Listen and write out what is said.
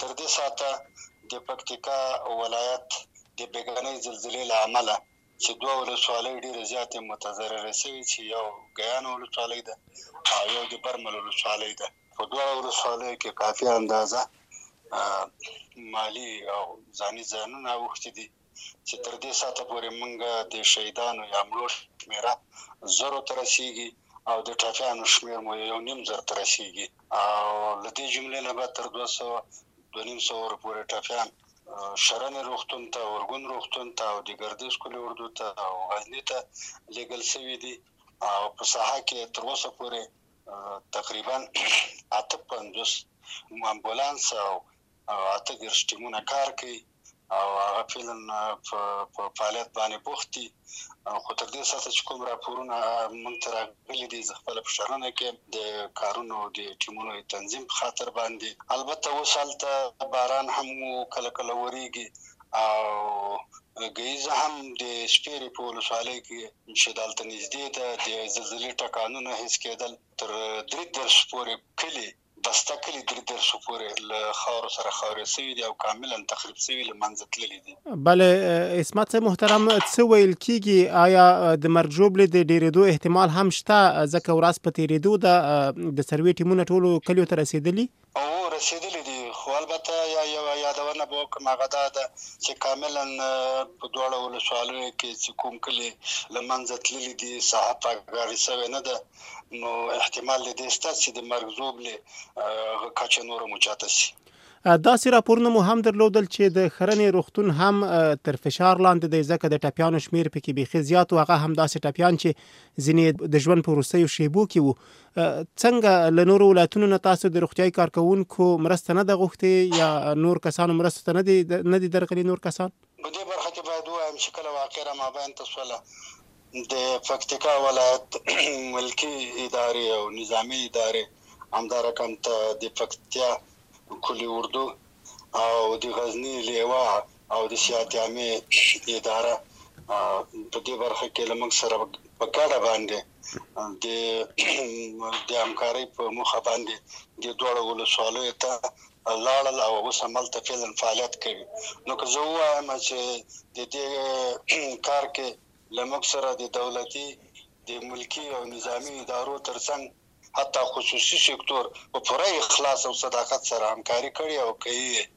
تر دې ساته د پکتیکا ولایت د بیګانې زلزلې له امله چې دوه ولسوالۍ ډېرې زیاتې متضررې شوي چې یو ګیان ولسوالۍ ده او یو د برمل ولسوالۍ ده. په دواړو ولسوالیو کې کافي اندازه مالی او ځاني ځانونه اوښتي دي چې تر دې ساته پورې موږ د شهیدانو یا مړو شمیره زرو ته رسیږي او د ټپیانو شمیر مو یو نیم زر ته رسیږي. او له دې جملې نه به تر دوه سوه دوه نیم سوه پورې ټپیان. شرنې روغتون ته ورګون روغتون ته او د ګردش کلي اردو ته او غزنی ته لېږل شوي دي. او په ساحه کې تر اوسه پورې تقریباً اته پنځوس امبولانس او اته دېرش کار کوي. او هغه فعلا په په فعالیت باندې بوخت دي. خو تر دې ساته چې کوم راپورونه مونږ ته راغلي دي، زه خپل په شرنه کې، د کارونو، د ټیمونو تنظیم په خاطر باندې. البته اوس هلته باران هم کله کله وریږي او ګیزه هم د شپېرې په ولسوالۍ کې چې دلته نږدې ده، د زلزلې ټکانونه هیڅ کېدل تر درې درس پورې کلی بسته کلی درې درس پورې له خاور سره خاورې سوي دي او کاملا تخریب سوي له منځ تللي دي. بله اسمت محترم څه ویل کیږي؟ آیا د مرګ ژوبلې د ډیرېدو احتمال هم شته؟ ځکه ورځ په تیرېدو د د سروي ټیمونه ټولو کلیو ته رسیدلي او رسیدلي دي. خو البته یا یو یادونه به وکړم، هغه دا ده چې کاملا په دواړو ولسوالیو کې چې کوم کلي له منځه تللي دي، ساحه پاکګاري سوې نه ده، نو احتمال دې شته چې د مرګ ژوبلې کچه نوره مچاته شي. داسې راپورونه مو هم درلودل چې د خرنې روغتون هم تر فشار لاندې دی، ځکه د ټپیانو شمیر پکې بیخي زیات او هغه هم داسې ټپیان چې ځینې د ژوند په وروستیو شیبو کې وو. څنګه له نورو ولایتونو نه تاسو د روغتیاي کارکونکو مرسته نه ده غوښتې یا نور کسانو مرسته ته نه دي نه دي درغلي نور کسان؟ په دې برخه کې باید وایم چې کله واقع را مابین تسوله د پکتیکا ولایت ملکی ادارې او نظامی ادارې همدارکم ته د پکتیا کلی اردو او د غزنی لیوا او د سیاتیامي اداره په دې برخه کې لمغ سره په ګډه باندې د د همکاري په مخه باندې د دوړو ولسوالۍ ته لاړل او اوس عمل ته فعلا فعالیت کوي. نو که زه وایم چې د دې کار کې لمغ سره د دولتي، د ملکی او نظامی ادارو ترڅنګ حتی خصوصي سکتور په پوره اخلاص او صداقت سره همکاري کړې او کوي